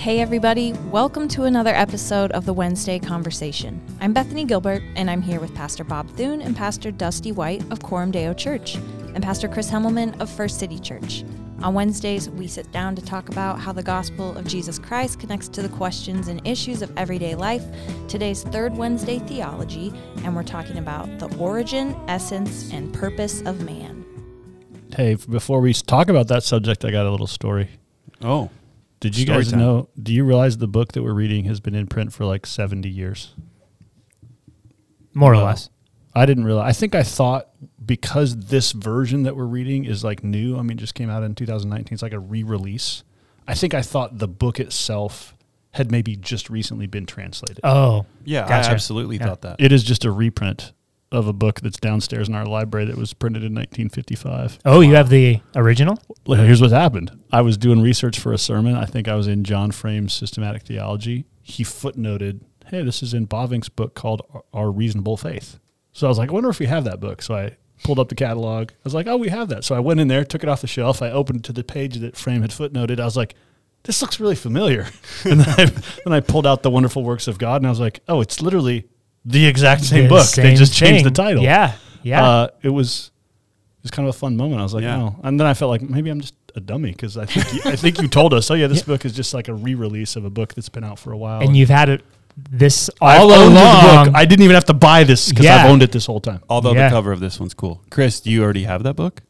Hey, everybody, welcome to another episode of the Wednesday Conversation. I'm Bethany Gilbert, and I'm here with Pastor Bob Thune and Pastor Dusty White of Coram Deo Church, and Pastor Chris Hemmelman of First City Church. On Wednesdays, we sit down to talk about how the gospel of Jesus Christ connects to the questions and issues of everyday life. Today's Third Wednesday Theology, and we're talking about the origin, essence, and purpose of man. Hey, before we talk about that subject, I got a little story. Oh, Did you Story guys time. know? Do you realize the book that we're reading has been in print for like 70 years? more or less. I didn't realize. I think I thought because this version that we're reading is like new. I mean, it just came out in 2019. It's like a re-release. I think I thought the book itself had maybe just recently been translated. Oh, yeah, Gotcha. I absolutely Yeah. thought that. It is just a reprint of a book that's downstairs in our library that was printed in 1955. oh, you have the original? Here's what happened. I was doing research for a sermon. I think I was in John Frame's Systematic Theology. He footnoted, "Hey, this is in Bavinck's book called Our- Reasonable Faith." So I was like, "I wonder if we have that book." So I pulled up the catalog. I was like, "Oh, we have that." So I went in there, took it off the shelf. I opened to the page that Frame had footnoted. I was like, "This looks really familiar." and then I, then I pulled out the Wonderful Works of God, and I was like, "Oh, it's literally the exact same The book. they just changed the title." Yeah, yeah. Uh, it was it was kind of a fun moment. I was like, Yeah. oh, and then I felt like maybe I'm just a dummy because I think you, I think you told us, oh yeah, this book is just like a re-release of a book that's been out for a while. and you've had it this I've all along. book. I didn't even have to buy this because Yeah. I've owned it this whole time. Although Yeah. the cover of this one's cool. Chris, do you already have that book?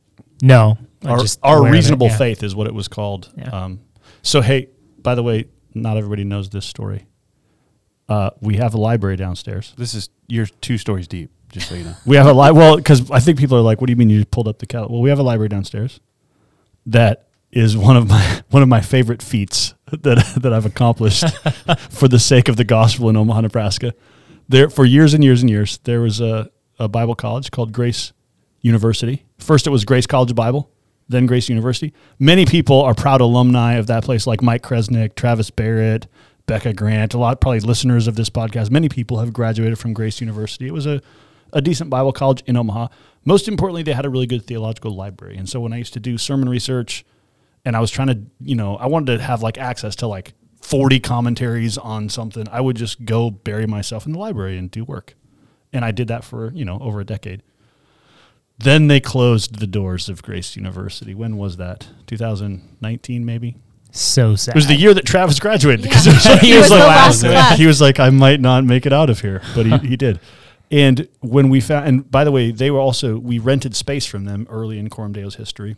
no, I'm Our, our aware of it, reasonable yeah. faith is what it was called. Yeah. Um, so hey, by the way, not everybody knows this story. Uh, we have a library downstairs. This is you're two stories deep, just so you know. We have a li- well, because I think people are like, "What do you mean you pulled up the cal?" Well, we have a library downstairs. That is one of my one of my favorite feats that that I've accomplished for the sake of the gospel in Omaha, Nebraska. There for years and years and years, there was a, a Bible college called Grace University. First, it was Grace College of Bible, then Grace University. Many people are proud alumni of that place, like Mike Kresnick, Travis Barrett, Becca Grant. A lot, probably listeners of this podcast. Many people have graduated from Grace University. It was a, a decent Bible college in Omaha. Most importantly, they had a really good theological library. And so when I used to do sermon research, and I was trying to, you know, I wanted to have like access to like 40 commentaries on something, I would just go bury myself in the library and do work. And I did that for, you know, over a decade. Then they closed the doors of Grace University. When was that? 2019, maybe? So sad. It was the year that Travis graduated because it was like- He was the like, last left. he was like, I might not make it out of here, but he, he did. And when we found, and by the way, they were also, we rented space from them early in Coram Deo's history.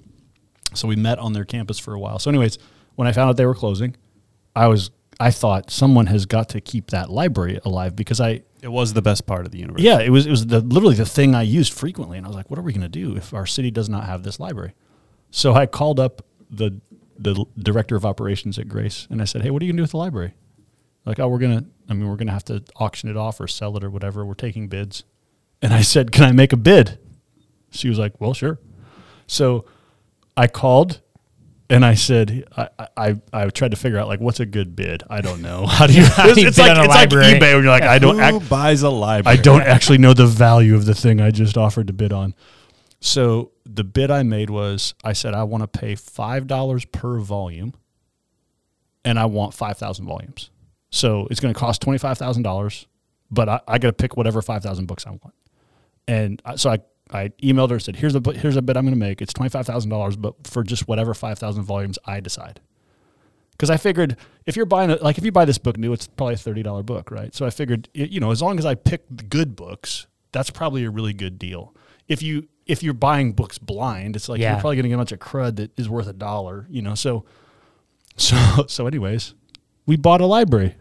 So we met on their campus for a while. So, anyways, when I found out they were closing, I was, I thought someone has got to keep that library alive because I, It was the best part of the universe. yeah, it was, it was the, literally the thing I used frequently. And I was like, what are we going to do if our city does not have this library? So I called up the the director of operations at Grace and I said, "Hey, what are you gonna do with the library?" Like, "Oh, we're gonna. I mean, we're gonna have to auction it off or sell it or whatever. We're taking bids." And I said, "Can I make a bid?" She was like, "Well, sure." So I called and I said, I, I, I tried to figure out like what's a good bid. I don't know. How do you? it's it's like it's like eBay when you're like, I don't. Who Act, buys a library? I don't actually know the value of the thing I just offered to bid on. So the bid I made was I said I want to pay five dollars per volume, and I want five thousand volumes. So it's going to cost twenty five thousand dollars, but I, I got to pick whatever five thousand books I want. And I, so I I emailed her and said, "Here's a here's a bid I'm going to make. It's twenty five thousand dollars, but for just whatever five thousand volumes I decide." Because I figured if you're buying a, like if you buy this book new, it's probably a thirty dollar book, right? So I figured you know as long as I pick good books, that's probably a really good deal. If you if you're buying books blind, it's like Yeah. you're probably going to get a bunch of crud that is worth a dollar, you know. So so so anyways, we bought a library,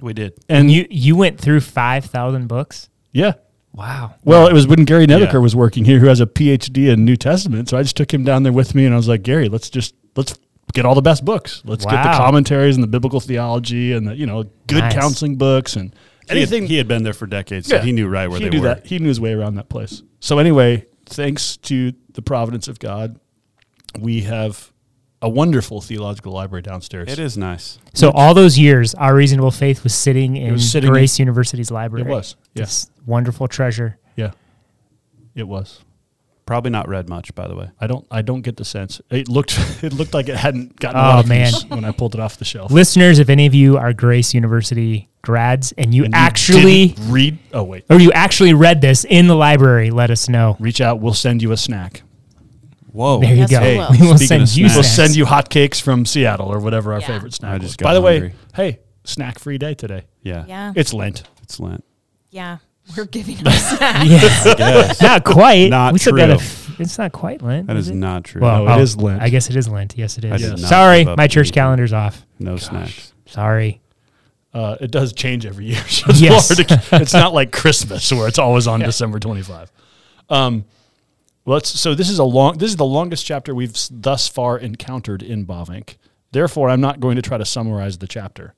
We did. and and you you went through five thousand books. yeah. Wow. Well, it was when Gary Nebeker Yeah. was working here, who has a PhD in New Testament. So I just took him down there with me, and I was like, Gary, let's just let's get all the best books. Let's get the commentaries and the biblical theology and the you know good Nice. counseling books and He had, anything. he had been there for decades, so Yeah. he knew right where he they knew were. that. He knew his way around that place. So anyway, thanks to the providence of God, we have a wonderful theological library downstairs. It is nice. So all those years, our reasonable faith was sitting in was sitting in- Grace University's library. It was. Yeah. Wonderful treasure. Yeah. It was. Probably not read much, by the way. I don't. I don't get the sense. It looked. It looked like it hadn't gotten. a Oh, lot of man. when I pulled it off the shelf. Listeners, if any of you are Grace University grads and you And you actually read. Oh wait. or you actually read this in the library, let us know. Reach out. We'll send you a snack. Whoa. There you Yes, go. we will. We will send you snacks. We'll send you hotcakes from Seattle or whatever our Yeah. favorite snack I just got By the way, hey, snack free day today. Yeah. Yeah. It's Lent. It's Lent. Yeah. We're giving them snacks. Yeah. Yes. not quite. Not we still got true. a f- it's not quite Lent. That is is it? not true. Well, No, it oh, is Lent. I guess it is Lent. Yes, it I is. did Yes. Sorry, my church calendar's off. No snacks. Sorry. Uh, it does change every year. So it's, Yes. to- it's not like Christmas where it's always on December 25. Um, let's. So this is a long. This is the longest chapter we've thus far encountered in Bavinck. Therefore, I'm not going to try to summarize the chapter.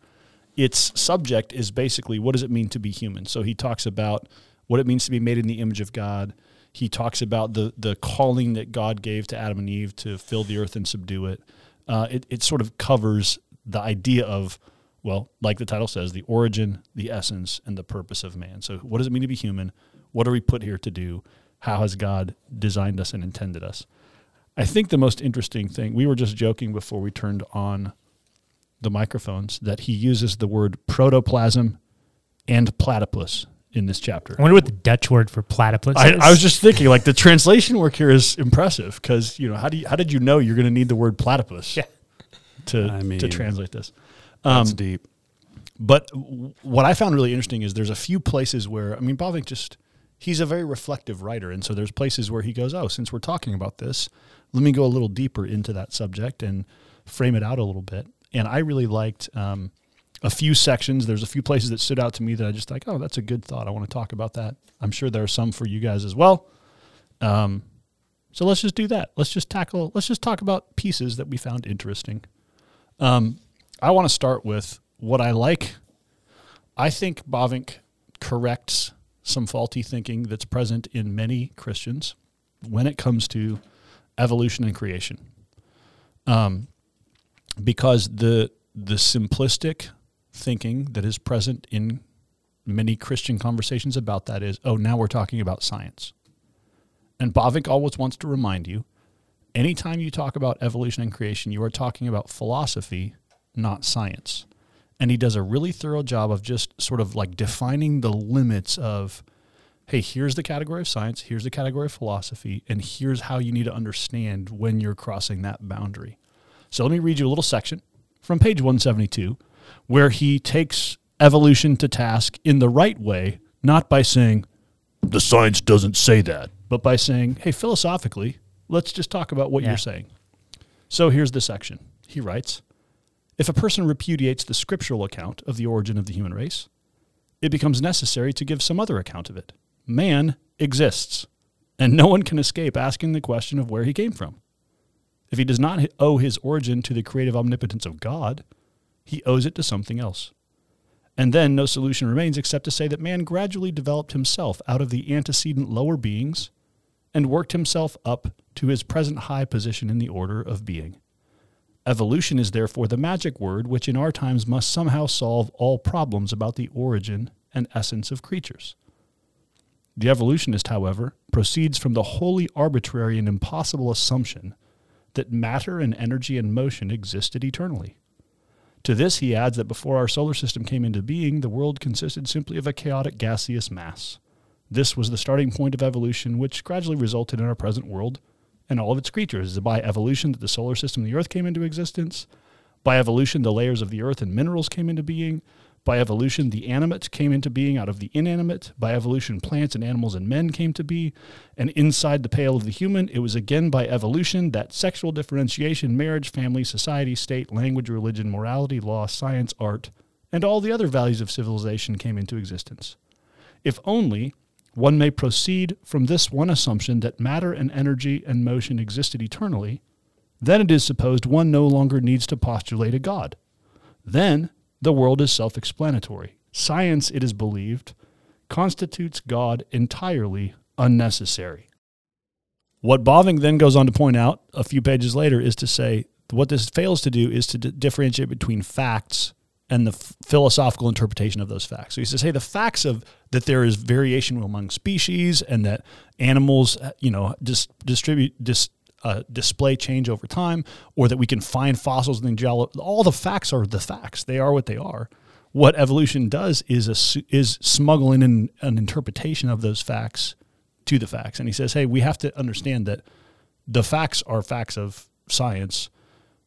Its subject is basically what does it mean to be human. So he talks about what it means to be made in the image of God. He talks about the the calling that God gave to Adam and Eve to fill the earth and subdue it. Uh, it it sort of covers the idea of well, like the title says, the origin, the essence, and the purpose of man. So, what does it mean to be human? What are we put here to do? How has God designed us and intended us? I think the most interesting thing, we were just joking before we turned on the microphones, that he uses the word protoplasm and platypus in this chapter. I wonder what the Dutch word for platypus I, is. I was just thinking, like the translation work here is impressive because you know how do you, how did you know you're going to need the word platypus Yeah. to I to translate this? That's Um, deep. But w- what I found really interesting is there's a few places where I mean Bavinck just he's a very reflective writer, and so there's places where he goes, oh, since we're talking about this, let me go a little deeper into that subject and frame it out a little bit. And I really liked um, a few sections. There's a few places that stood out to me that I just like, oh, that's a good thought. I want to talk about that. I'm sure there are some for you guys as well. Um, so let's just do that. Let's just tackle. Let's just talk about pieces that we found interesting. Um, I want to start with what I like. I think Bavinck corrects some faulty thinking that's present in many Christians when it comes to evolution and creation. Um, because the the simplistic thinking that is present in many Christian conversations about that is, oh, now we're talking about science. And Bavinck always wants to remind you anytime you talk about evolution and creation, you are talking about philosophy, not science. And he does a really thorough job of just sort of like defining the limits of, hey, here's the category of science, here's the category of philosophy, and here's how you need to understand when you're crossing that boundary. So let me read you a little section from page 172 where he takes evolution to task in the right way, not by saying, the science doesn't say that, but by saying, hey, philosophically, let's just talk about what Yeah. you're saying. So here's the section. He writes If a person repudiates the scriptural account of the origin of the human race, it becomes necessary to give some other account of it. Man exists, and no one can escape asking the question of where he came from. If he does not owe his origin to the creative omnipotence of God, he owes it to something else. And then no solution remains except to say that man gradually developed himself out of the antecedent lower beings and worked himself up to his present high position in the order of being. Evolution is therefore the magic word which in our times must somehow solve all problems about the origin and essence of creatures. The evolutionist, however, proceeds from the wholly arbitrary and impossible assumption that matter and energy and motion existed eternally. To this, he adds that before our solar system came into being, the world consisted simply of a chaotic gaseous mass. This was the starting point of evolution, which gradually resulted in our present world and all of its creatures. It is by evolution that the solar system and the earth came into existence. By evolution, the layers of the earth and minerals came into being. By evolution, the animate came into being out of the inanimate. By evolution, plants and animals and men came to be. And inside the pale of the human, it was again by evolution that sexual differentiation, marriage, family, society, state, language, religion, morality, law, science, art, and all the other values of civilization came into existence. If only one may proceed from this one assumption that matter and energy and motion existed eternally, then it is supposed one no longer needs to postulate a God. Then the world is self explanatory. Science, it is believed, constitutes God entirely unnecessary. What Bavinck then goes on to point out a few pages later is to say what this fails to do is to d- differentiate between facts and the philosophical interpretation of those facts. So he says, hey, the facts of that there is variation among species and that animals, uh, you know, dis- distribute dis- uh, display change over time, or that we can find fossils in the geolo- all the facts are the facts. They are what they are. What evolution does is a, is smuggle in an, an interpretation of those facts to the facts. And he says, hey, we have to understand that the facts are facts of science.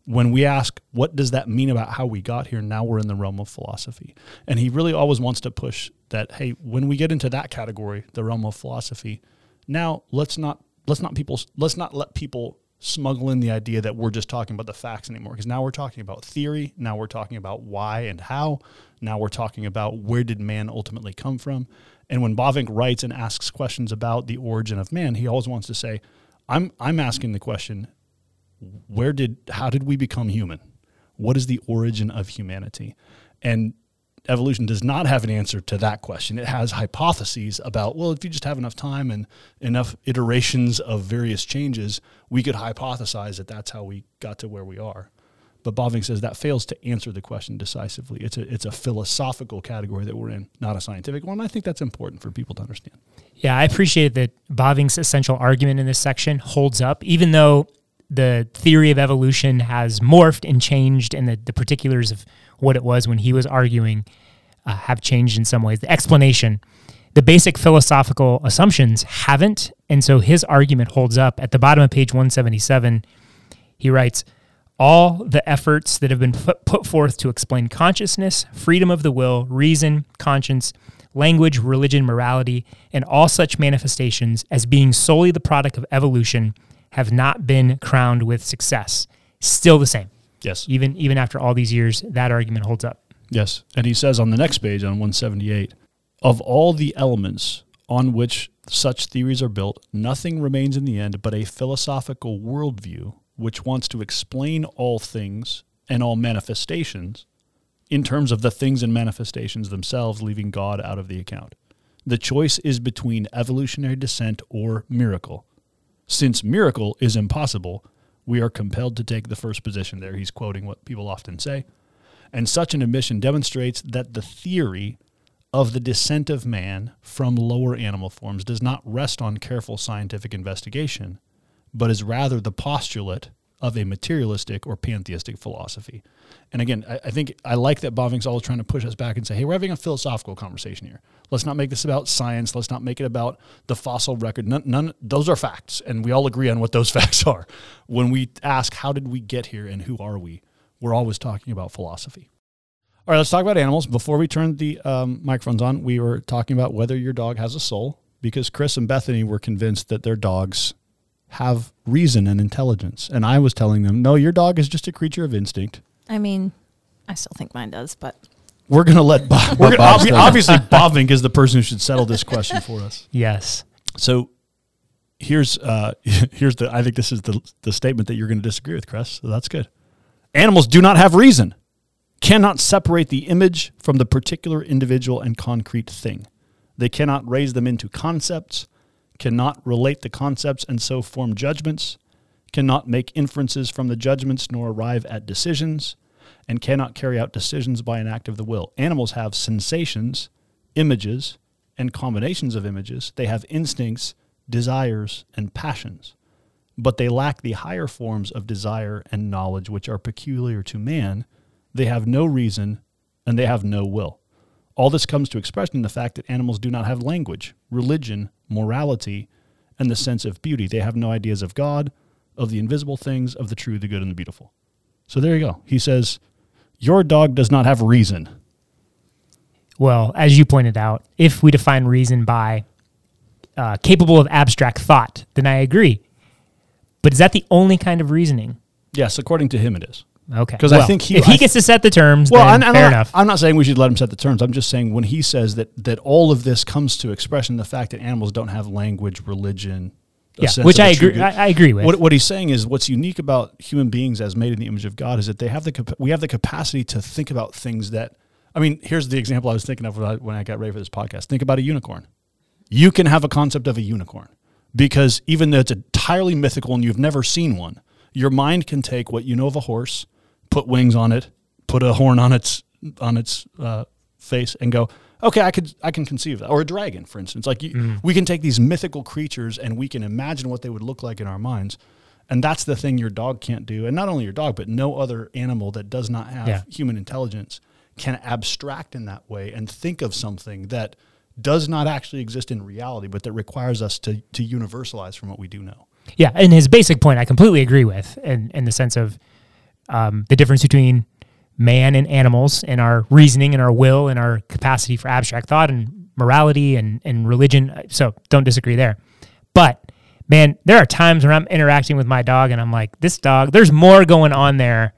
When we ask, what does that mean about how we got here? Now we're in the realm of philosophy. And he really always wants to push that, hey, when we get into that category, the realm of philosophy, now let's not let's not people let's not let people smuggle in the idea that we're just talking about the facts anymore because now we're talking about theory now we're talking about why and how now we're talking about where did man ultimately come from and when Bavinck writes and asks questions about the origin of man he always wants to say i'm i'm asking the question where did how did we become human what is the origin of humanity and evolution does not have an answer to that question. It has hypotheses about, well, if you just have enough time and enough iterations of various changes, we could hypothesize that that's how we got to where we are. But Bavinck says that fails to answer the question decisively. It's a, it's a philosophical category that we're in, not a scientific one. I think that's important for people to understand. Yeah, I appreciate that Bavinck's essential argument in this section holds up, even though the theory of evolution has morphed and changed, and the, the particulars of what it was when he was arguing uh, have changed in some ways. The explanation, the basic philosophical assumptions haven't. And so his argument holds up. At the bottom of page 177, he writes, all the efforts that have been put forth to explain consciousness, freedom of the will, reason, conscience, language, religion, morality, and all such manifestations as being solely the product of evolution have not been crowned with success. Still the same. Yes. Even even after all these years, that argument holds up. Yes. And he says on the next page on 178 of all the elements on which such theories are built, nothing remains in the end but a philosophical worldview which wants to explain all things and all manifestations in terms of the things and manifestations themselves, leaving God out of the account. The choice is between evolutionary descent or miracle. Since miracle is impossible, we are compelled to take the first position there. He's quoting what people often say. And such an admission demonstrates that the theory of the descent of man from lower animal forms does not rest on careful scientific investigation, but is rather the postulate of a materialistic or pantheistic philosophy. And again, I, I think I like that Bavinck's always trying to push us back and say, hey, we're having a philosophical conversation here. Let's not make this about science. Let's not make it about the fossil record. None, none those are facts, and we all agree on what those facts are. When we ask, how did we get here and who are we? We're always talking about philosophy. All right, let's talk about animals. Before we turn the um, microphones on, we were talking about whether your dog has a soul because Chris and Bethany were convinced that their dogs have reason and intelligence. And I was telling them, no, your dog is just a creature of instinct. I mean, I still think mine does, but We're going to let Bob. We're gonna, Bob's obvi- done. obviously, Bavinck is the person who should settle this question for us. Yes. So here's uh, here's the. I think this is the the statement that you're going to disagree with, Chris. So that's good. Animals do not have reason, cannot separate the image from the particular individual and concrete thing. They cannot raise them into concepts, cannot relate the concepts and so form judgments, cannot make inferences from the judgments nor arrive at decisions, and cannot carry out decisions by an act of the will. Animals have sensations, images, and combinations of images. They have instincts, desires, and passions, but they lack the higher forms of desire and knowledge which are peculiar to man. They have no reason and they have no will. All this comes to expression in the fact that animals do not have language, religion, morality, and the sense of beauty. They have no ideas of God, of the invisible things, of the true, the good, and the beautiful. So there you go. He says, Your dog does not have reason. Well, as you pointed out, if we define reason by uh, capable of abstract thought, then I agree. But is that the only kind of reasoning? Yes, according to him, it is. Okay. 'Cause I Well, think he- if he I- gets to set the terms, Well, I'm, I'm fair not, enough. I'm not saying we should let him set the terms. I'm just saying when he says that that all of this comes to expression, the fact that animals don't have language, religion, yeah, sense which I agree. I, I agree with. What, what he's saying is what's unique about human beings as made in the image of God is that they have the we have the capacity to think about things that I mean here's the example I was thinking of when I, when I got ready for this podcast. Think about a unicorn. You can have a concept of a unicorn because even though it's entirely mythical and you've never seen one, your mind can take what you know of a horse, put wings on it, put a horn on its on its uh, face and go, okay, I could I can conceive that, or a dragon, for instance. Like you, we can take these mythical creatures and we can imagine what they would look like in our minds, and that's the thing your dog can't do, and not only your dog, but no other animal that does not have Yeah. human intelligence can abstract in that way and think of something that does not actually exist in reality, but that requires us to to universalize from what we do know. Yeah, and his basic point I completely agree with, in in the sense of um, the difference between man and animals, and our reasoning and our will and our capacity for abstract thought and morality and and religion. So don't disagree there. But man, there are times when I'm interacting with my dog and I'm like, this dog, there's more going on there.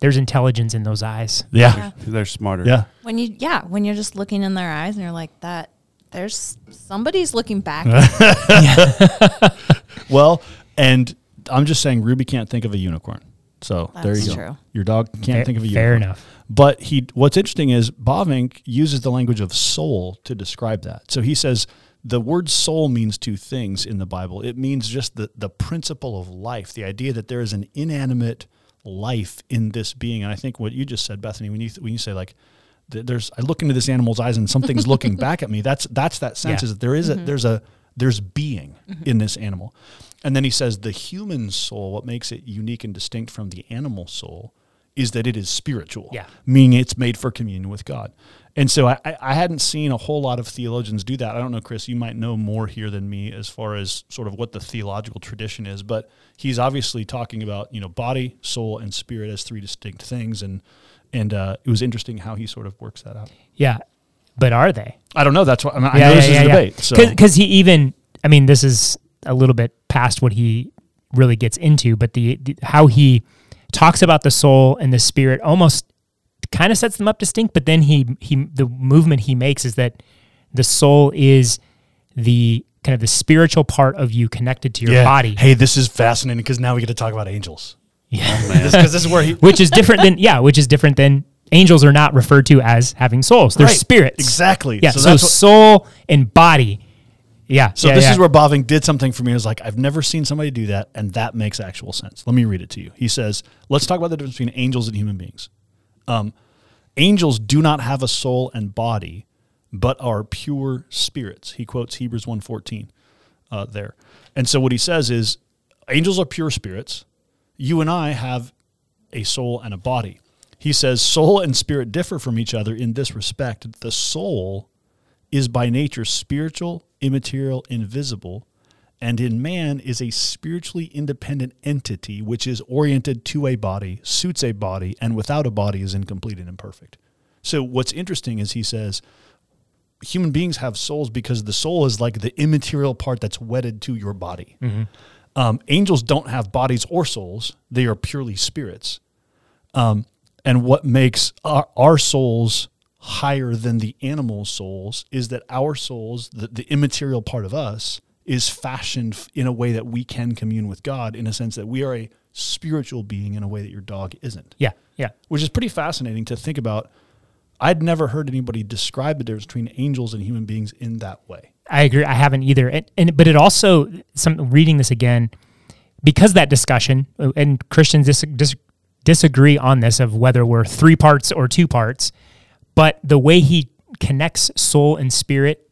There's intelligence in those eyes. Yeah, They're smarter. yeah. When you, yeah, when you're just looking in their eyes and you're like, that, there's somebody's looking back. Well, and I'm just saying, Ruby can't think of a unicorn. So there That's you go. true. Your dog can't Fa- think of a fair enough. But he, what's interesting is Bavinck uses the language of soul to describe that. So he says the word soul means two things in the Bible. It means just the, the principle of life, the idea that there is an inanimate life in this being. And I think what you just said, Bethany, when you when you say like, there's I look into this animal's eyes and something's looking back at me. That's that's that sense Yeah. is that there is a mm-hmm. there's a there's being mm-hmm. in this animal. And then he says the human soul, what makes it unique and distinct from the animal soul, is that it is spiritual. Yeah. Meaning it's made for communion with God. And so I, I- hadn't seen a whole lot of theologians do that. I don't know, Chris, you might know more here than me as far as sort of what the theological tradition is, but he's obviously talking about, you know, body, soul, and spirit as three distinct things. And and uh, it was interesting how he sort of works that out. Yeah, but are they? I don't know. That's what I, mean, I know this is a debate. So Because he even, I mean, this is a little bit past what he really gets into, but the, the how he talks about the soul and the spirit almost kind of sets them up distinct. But then he he the movement he makes is that the soul is the kind of the spiritual part of you connected to your yeah. body, Hey, this is fascinating because now we get to talk about angels. yeah, oh, Because this is where he which is different than yeah, which is different than angels are not referred to as having souls. They're Right. spirits. Exactly. Yeah. So So, that's what- soul and body. Yeah. So yeah, this yeah. is where Bavinck did something for me. I was like, I've never seen somebody do that, and that makes actual sense. Let me read it to you. He says, "Let's talk about the difference between angels and human beings. Um, angels do not have a soul and body, but are pure spirits." He quotes Hebrews 1.14 uh, there, and so what he says is, angels are pure spirits. You and I have a soul and a body. He says soul and spirit differ from each other in this respect. The soul is by nature spiritual, immaterial, invisible, and in man is a spiritually independent entity which is oriented to a body, suits a body, and without a body is incomplete and imperfect. So what's interesting is he says human beings have souls because the soul is like the immaterial part that's wedded to your body. Um, angels don't have bodies or souls; they are purely spirits. Um, and what makes our, our souls higher than the animal souls is that our souls, the, the immaterial part of us, is fashioned in a way that we can commune with God in a sense that we are a spiritual being in a way that your dog isn't, yeah. Yeah. which is pretty fascinating to think about. I'd never heard anybody describe the difference between angels and human beings in that way. I agree. I haven't either. And, and but it also some reading this again because that discussion uh, and Christians dis, dis, disagree on this of whether we're three parts or two parts, but the way he connects soul and spirit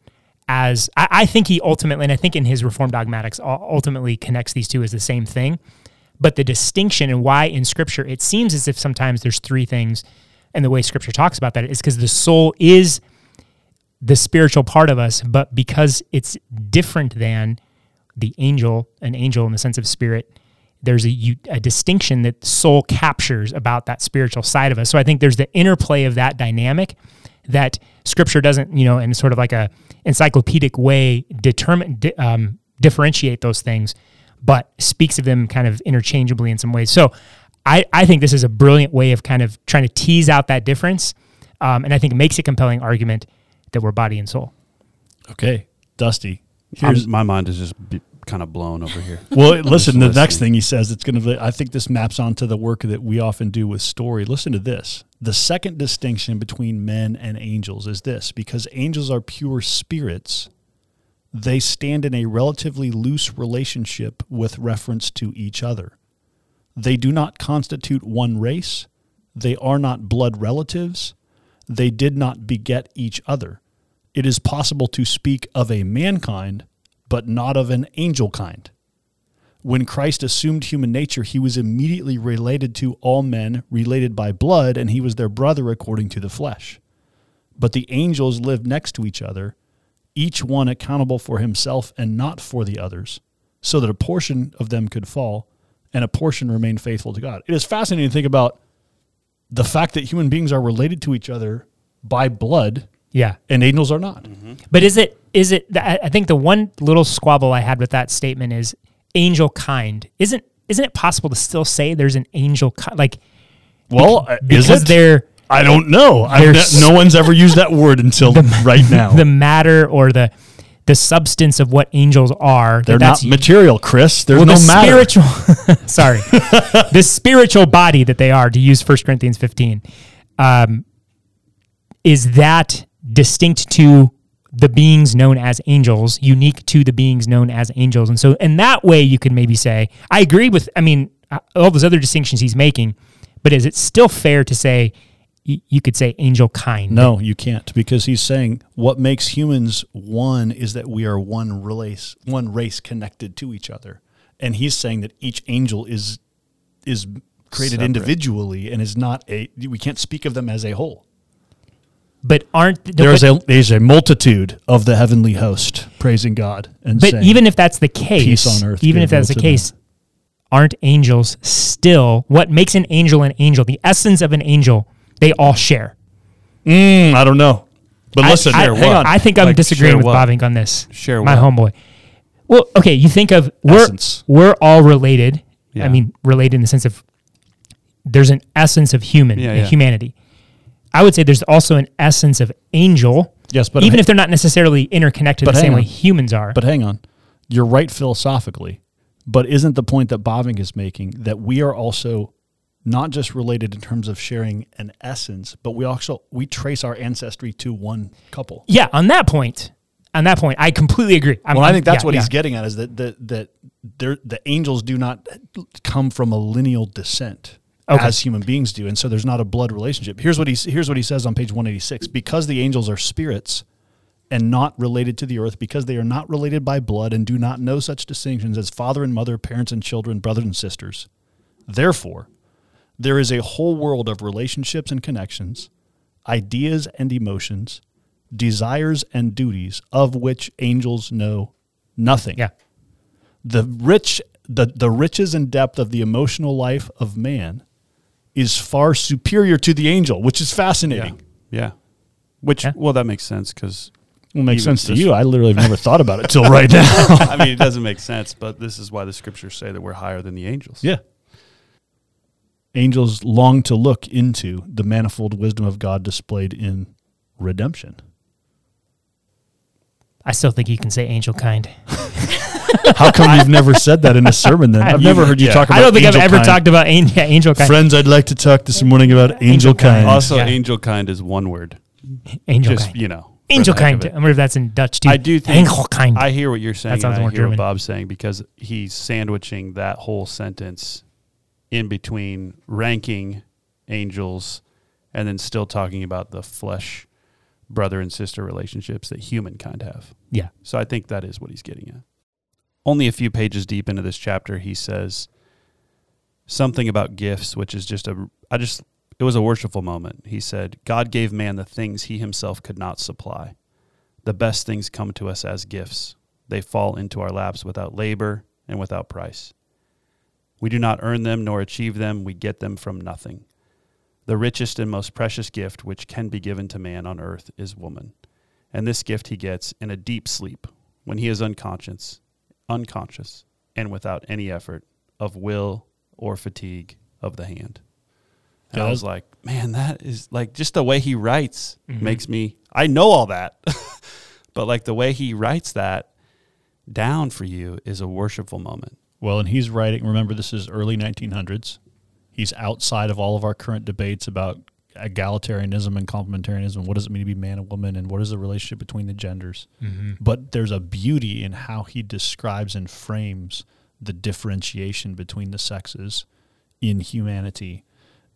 as I, I think he ultimately and I think in his Reformed Dogmatics ultimately connects these two as the same thing. But the distinction and why in Scripture it seems as if sometimes there's three things, and the way Scripture talks about that is because the soul is the spiritual part of us, but because it's different than the angel, an angel in the sense of spirit, there's a, a distinction that soul captures about that spiritual side of us. So I think there's the interplay of that dynamic that scripture doesn't, you know, in sort of like a encyclopedic way determine, um, differentiate those things, but speaks of them kind of interchangeably in some ways. So I, I think this is a brilliant way of kind of trying to tease out that difference. Um, and I think it makes a compelling argument that we're body and soul. Okay, Dusty. I'm- Here's my mind is just b- kind of blown over here. well. Listen, the next thing he says, it's going to. Be, I think this maps onto the work that we often do with story. Listen to this. The second distinction between men and angels is this: because angels are pure spirits, they stand in a relatively loose relationship with reference to each other. They do not constitute one race. They are not blood relatives. they did not beget each other. It is possible to speak of a mankind, but not of an angel kind. When Christ assumed human nature, he was immediately related to all men, related by blood, and he was their brother according to the flesh. But the angels lived next to each other, each one accountable for himself and not for the others, so that a portion of them could fall and a portion remain faithful to God. It is fascinating to think about the fact that human beings are related to each other by blood Yeah. and angels are not. But is it is it I think the one little squabble I had with that statement is angel kind. Isn't isn't it possible to still say there's an angel kind like Well, is because it? they're I don't know. No one's ever used that word until right now. the matter or the the substance of what angels are. They're not material, Chris. There's well, no the matter. spiritual sorry the spiritual body that they are to use 1 corinthians 15 um, is that distinct to the beings known as angels unique to the beings known as angels and so in that way you could maybe say i agree with i mean uh, all those other distinctions he's making but is it still fair to say you could say angel kind No, you can't because he's saying what makes humans one is that we are one race, one race connected to each other. And he's saying that each angel is is created Separate. individually and is not a we can't speak of them as a whole. But aren't There is but, a there's a multitude of the heavenly host praising God and but saying, even if that's the case Peace on earth even if that's the available to case aren't angels still what makes an angel an angel the essence of an angel they all share Mm, I don't know. But I- listen, I, hang on. I think I'm Like, disagreeing with what? Bavinck on this. Share my what? homeboy. Well, okay, you think of we're Essence. we're all related. Yeah. I mean, related in the sense of there's an essence of human, Yeah, yeah. humanity. I would say there's also an essence of angel, yes, but even if they're not necessarily interconnected the same hang way humans are. But hang on. You're right philosophically, but isn't the point that Bavinck is making that we are also not just related in terms of sharing an essence, but we also we trace our ancestry to one couple. yeah, on that point, on that point, I completely agree. I'm, Well, I think that's yeah, what yeah. he's getting at is that that that the angels do not come from a lineal descent Okay. as human beings do, and so there's not a blood relationship. Here's what he here's what he says on page 186: because the angels are spirits and not related to the earth, because they are not related by blood and do not know such distinctions as father and mother, parents and children, brothers and sisters. Therefore, there is a whole world of relationships and connections, ideas and emotions, desires and duties of which angels know nothing. Yeah. The rich the, the riches and depth of the emotional life of man is far superior to the angel, which is fascinating. Yeah. Which, Yeah. well, that makes sense because, Well, makes sense to you. I literally have never thought about it till right now. I mean, it doesn't make sense, but this is why the scriptures say that we're higher than the angels. yeah. Angels long to look into the manifold wisdom of God displayed in redemption. I still think you can say angel kind. How come you've never said that in a sermon then? I've never heard you yeah. talk about I don't think I've ever kind. talked about angel, yeah, angel kind. Friends, I'd like to talk this morning about angel, Angel kind. kind. Also, Yeah. angel kind is one word. angel Just, kind. you know. Angel kind. I wonder if that's in Dutch too. I do think angel kind. I hear what you're saying. sounds and I more hear German. what Bob's saying because he's sandwiching that whole sentence in between ranking angels and then still talking about the flesh brother and sister relationships that humankind have. yeah. So I think that is what he's getting at. Only a few pages deep into this chapter, he says something about gifts, which is just a, I just, it was a worshipful moment. He said, God gave man the things he himself could not supply. The best things come to us as gifts. They fall into our laps without labor and without price. We do not earn them nor achieve them, we get them from nothing. The richest and most precious gift which can be given to man on earth is woman and this gift he gets in a deep sleep when he is unconscious unconscious and without any effort of will or fatigue of the hand and i was like man that is like just the way he writes Mhm. makes me i know all that but like the way he writes that down for you is a worshipful moment Well, and he's writing, remember, this is early 1900s. He's outside of all of our current debates about egalitarianism and complementarianism. What does it mean to be man and woman? And what is the relationship between the genders? Mm-hmm. But there's a beauty in how he describes and frames the differentiation between the sexes in humanity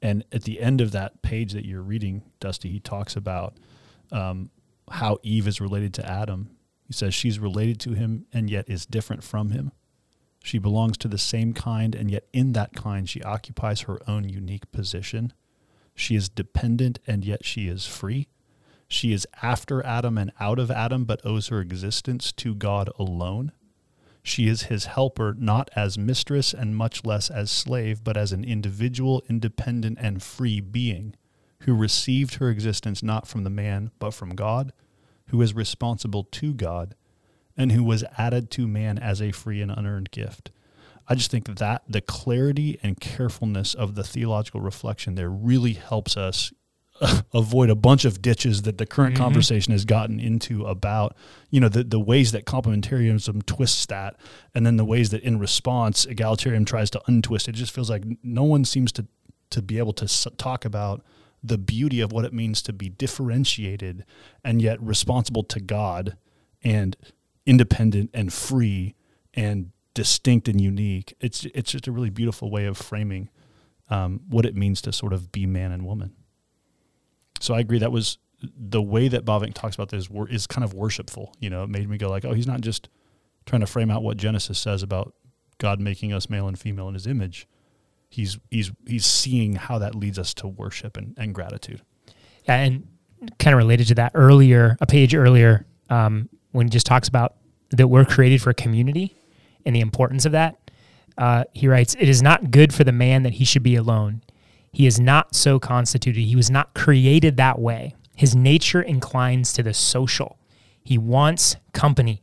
And at the end of that page that you're reading, Dusty, he talks about um, how Eve is related to Adam. He says she's related to him and yet is different from him. She belongs to the same kind, and yet in that kind, she occupies her own unique position. She is dependent, and yet she is free. She is after Adam and out of Adam, but owes her existence to God alone. She is his helper, not as mistress and much less as slave, but as an individual, independent, and free being who received her existence not from the man, but from God, who is responsible to God, and who was added to man as a free and unearned gift. I just think that the clarity and carefulness of the theological reflection there really helps us avoid a bunch of ditches that the current mm-hmm. conversation has gotten into about you know the, the ways that complementarianism twists that and then the ways that in response egalitarian tries to untwist it. it just feels like no one seems to to be able to talk about the beauty of what it means to be differentiated and yet responsible to God and independent and free and distinct and unique. It's it's just a really beautiful way of framing um, what it means to sort of be man and woman. So I agree that was the way that Bavinck talks about this is kind of worshipful. You know, it made me go like, oh, he's not just trying to frame out what Genesis says about God making us male and female in His image he's he's he's seeing how that leads us to worship and, and gratitude. Yeah, and kind of related to that earlier, a page earlier, um, when he just talks about that we're created for community and the importance of that. Uh, he writes, "It is not good for the man that he should be alone. He is not so constituted. He was not created that way. His nature inclines to the social. He wants company.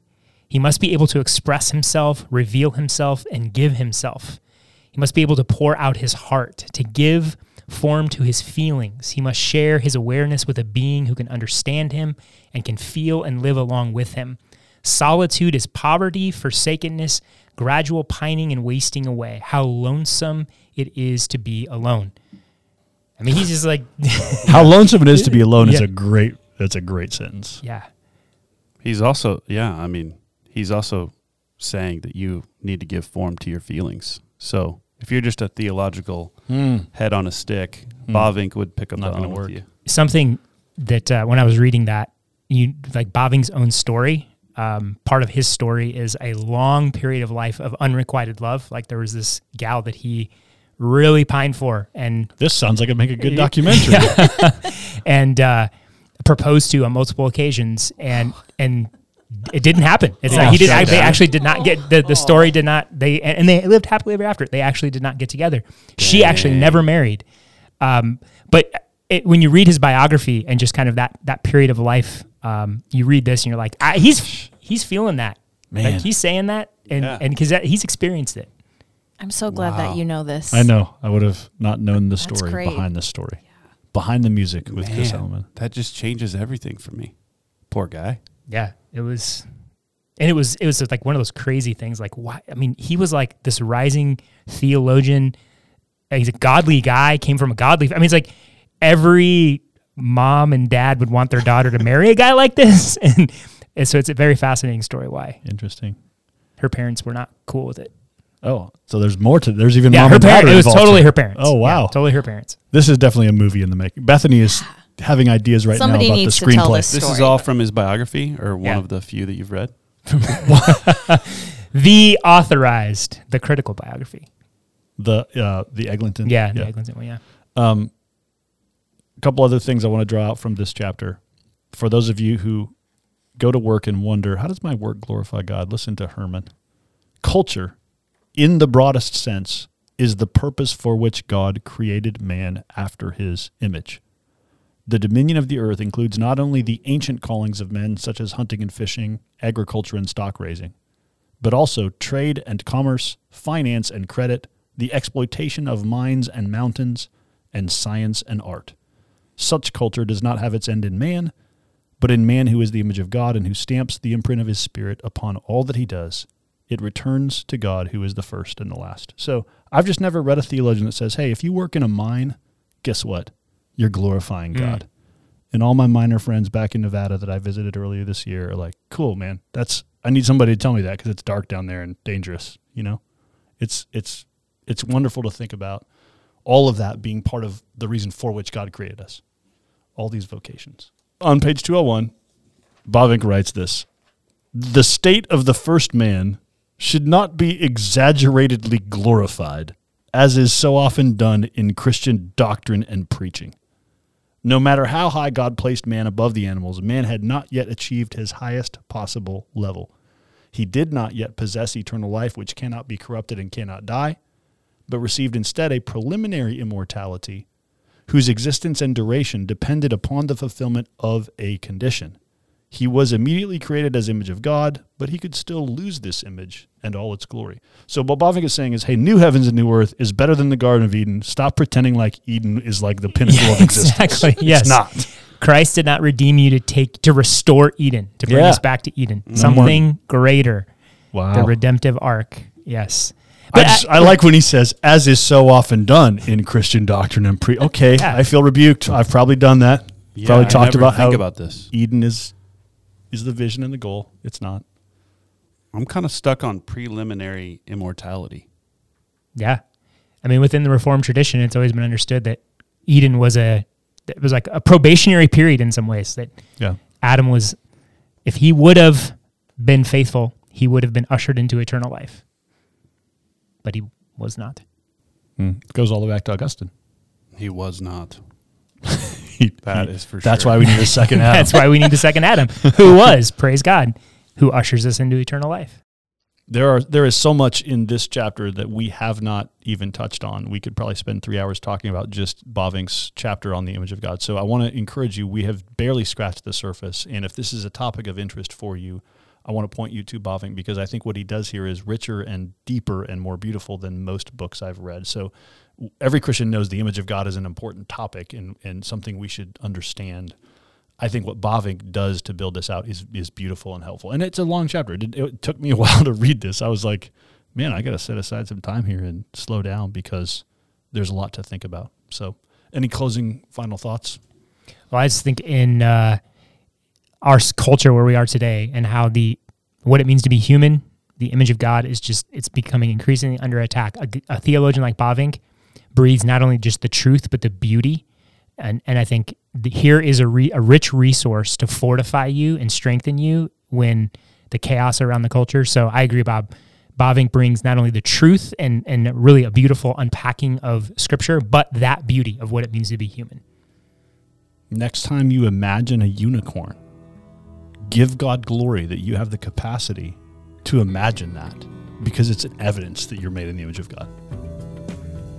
He must be able to express himself, reveal himself, and give himself. He must be able to pour out his heart, to give form to his feelings. He must share his awareness with a being who can understand him and can feel and live along with him. Solitude is poverty, forsakenness, gradual pining and wasting away. How lonesome it is to be alone. I mean, he's just like how lonesome it is to be alone yeah. is a great. That's a great sentence. Yeah. He's also yeah. I mean, he's also saying that you need to give form to your feelings. So if you're just a theological mm. head on a stick, mm. Bavinck would pick up Not the work. with you. Something that uh, when I was reading that, you like Bavinck's own story. Um, part of his story is a long period of life of unrequited love. Like there was this gal that he really pined for, and this sounds like it'd make a good documentary. and uh, proposed to on multiple occasions, and and it didn't happen. It's like he did. They actually did not get the, the story. Did not they? And they lived happily ever after. They actually did not get together. Dang. She actually never married. Um, but it, when you read his biography and just kind of that that period of life, um, you read this and you're like, he's he's feeling that. Man, like he's saying that, and yeah. and because he's experienced it. I'm so glad wow. that you know this. I know. I would have not known the story behind the story, yeah. behind the music with Man, Chris Hemmelman. That just changes everything for me. Poor guy. Yeah, it was, and it was it was like one of those crazy things. Like why? I mean, he was like this rising theologian. He's a godly guy. Came from a godly. I mean, it's like every mom and dad would want their daughter to marry a guy like this, and, and so it's a very fascinating story. Why? Interesting. Her parents were not cool with it. Oh, so there's more to there's even yeah, mom her and dad. It was totally too. her parents. Oh wow, yeah, totally her parents. This is definitely a movie in the making. Bethany is having ideas right Somebody now about the screenplay. This, this, is all from his biography or one yeah. of the few that you've read? the authorized, the critical biography. The uh, the Eglinton. Yeah, the yeah. Eglinton one, yeah. Um, a couple other things I want to draw out from this chapter. For those of you who go to work and wonder, how does my work glorify God? Listen to Herman. Culture, in the broadest sense, is the purpose for which God created man after his image. The dominion of the earth includes not only the ancient callings of men, such as hunting and fishing, agriculture and stock raising, but also trade and commerce, finance and credit, the exploitation of mines and mountains, and science and art. Such culture does not have its end in man, but in man who is the image of God and who stamps the imprint of his spirit upon all that he does. It returns to God who is the first and the last. So I've just never read a theologian that says, hey, if you work in a mine, guess what? you're glorifying mm. God. And all my miner friends back in Nevada that I visited earlier this year are like, cool, man. That's, I need somebody to tell me that because it's dark down there and dangerous, you know? It's, it's, it's wonderful to think about All of that being part of the reason for which God created us. All these vocations. On page 201, Bavinck writes this The state of the first man should not be exaggeratedly glorified, as is so often done in Christian doctrine and preaching. No matter how high God placed man above the animals, man had not yet achieved his highest possible level. He did not yet possess eternal life, which cannot be corrupted and cannot die, but received instead a preliminary immortality whose existence and duration depended upon the fulfillment of a condition. He was immediately created as image of God, but he could still lose this image and all its glory. So what Bavinck is saying is, hey, new heavens and new earth is better than the Garden of Eden. Stop pretending like Eden is like the pinnacle Yeah, of existence. exactly. Yes. It's not. Christ did not redeem you to take to restore Eden, to bring Yeah. us back to Eden. Something greater. Wow. The redemptive arc. Yes. I, just, I like when he says, as is so often done in Christian doctrine and pre. Okay, Yeah. I feel rebuked. I've probably done that. Yeah, probably I talked about think how about this. Eden is is the vision and the goal. It's not. I'm kind of stuck on preliminary immortality. Yeah. I mean, within the Reformed tradition, it's always been understood that Eden was a it was like a probationary period in some ways. That Yeah. Adam was, if he would have been faithful, he would have been ushered into eternal life. But he was not. It goes all the way back to Augustine. He was not. He- That he- is for That's sure. why we need a second Adam. That's why we need the second Adam, who was, praise God, who ushers us into eternal life. there are there is so much in this chapter that we have not even touched on. We could probably spend three hours talking about just Bavinck's chapter on the image of God. So I want to encourage you. We have barely scratched the surface, and if this is a topic of interest for you, I want to point you to Bavinck because I think what he does here is richer and deeper and more beautiful than most books I've read. So every Christian knows the image of God is an important topic and, and something we should understand. I think what Bavinck does to build this out is is beautiful and helpful. And it's a long chapter. It, it took me a while to read this. I was like, man, I got to set aside some time here and slow down because there's a lot to think about. So, any closing final thoughts? Well, I just think in uh, our culture where we are today and how the what it means to be human, the image of God is just it's becoming increasingly under attack. A theologian like Bavinck breathes not only just the truth but the beauty, and and I think the, here is a re, a rich resource to fortify you and strengthen you when the chaos around the culture. So I agree, Bob. Bavinck brings not only the truth and and really a beautiful unpacking of Scripture, but that beauty of what it means to be human. Next time you imagine a unicorn, give God glory that you have the capacity to imagine that because it's an evidence that you're made in the image of God.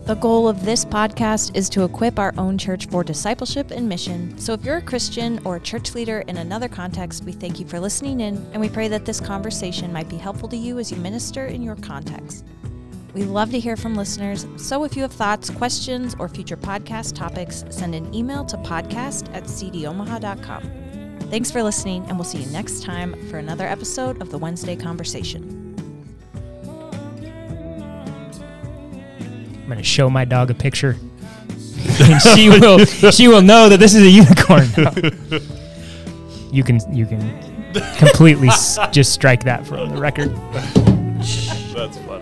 The goal of this podcast is to equip our own church for discipleship and mission. So if you're a Christian or a church leader in another context, we thank you for listening in and we pray that this conversation might be helpful to you as you minister in your context. We love to hear from listeners, so if you have thoughts, questions, or future podcast topics, send an email to podcast at cdomaha.com. Thanks for listening, and we'll see you next time for another episode of the Wednesday Conversation. I'm going to show my dog a picture. and she will she will know that this is a unicorn. you can you can completely s- just strike that from the record. That's funny.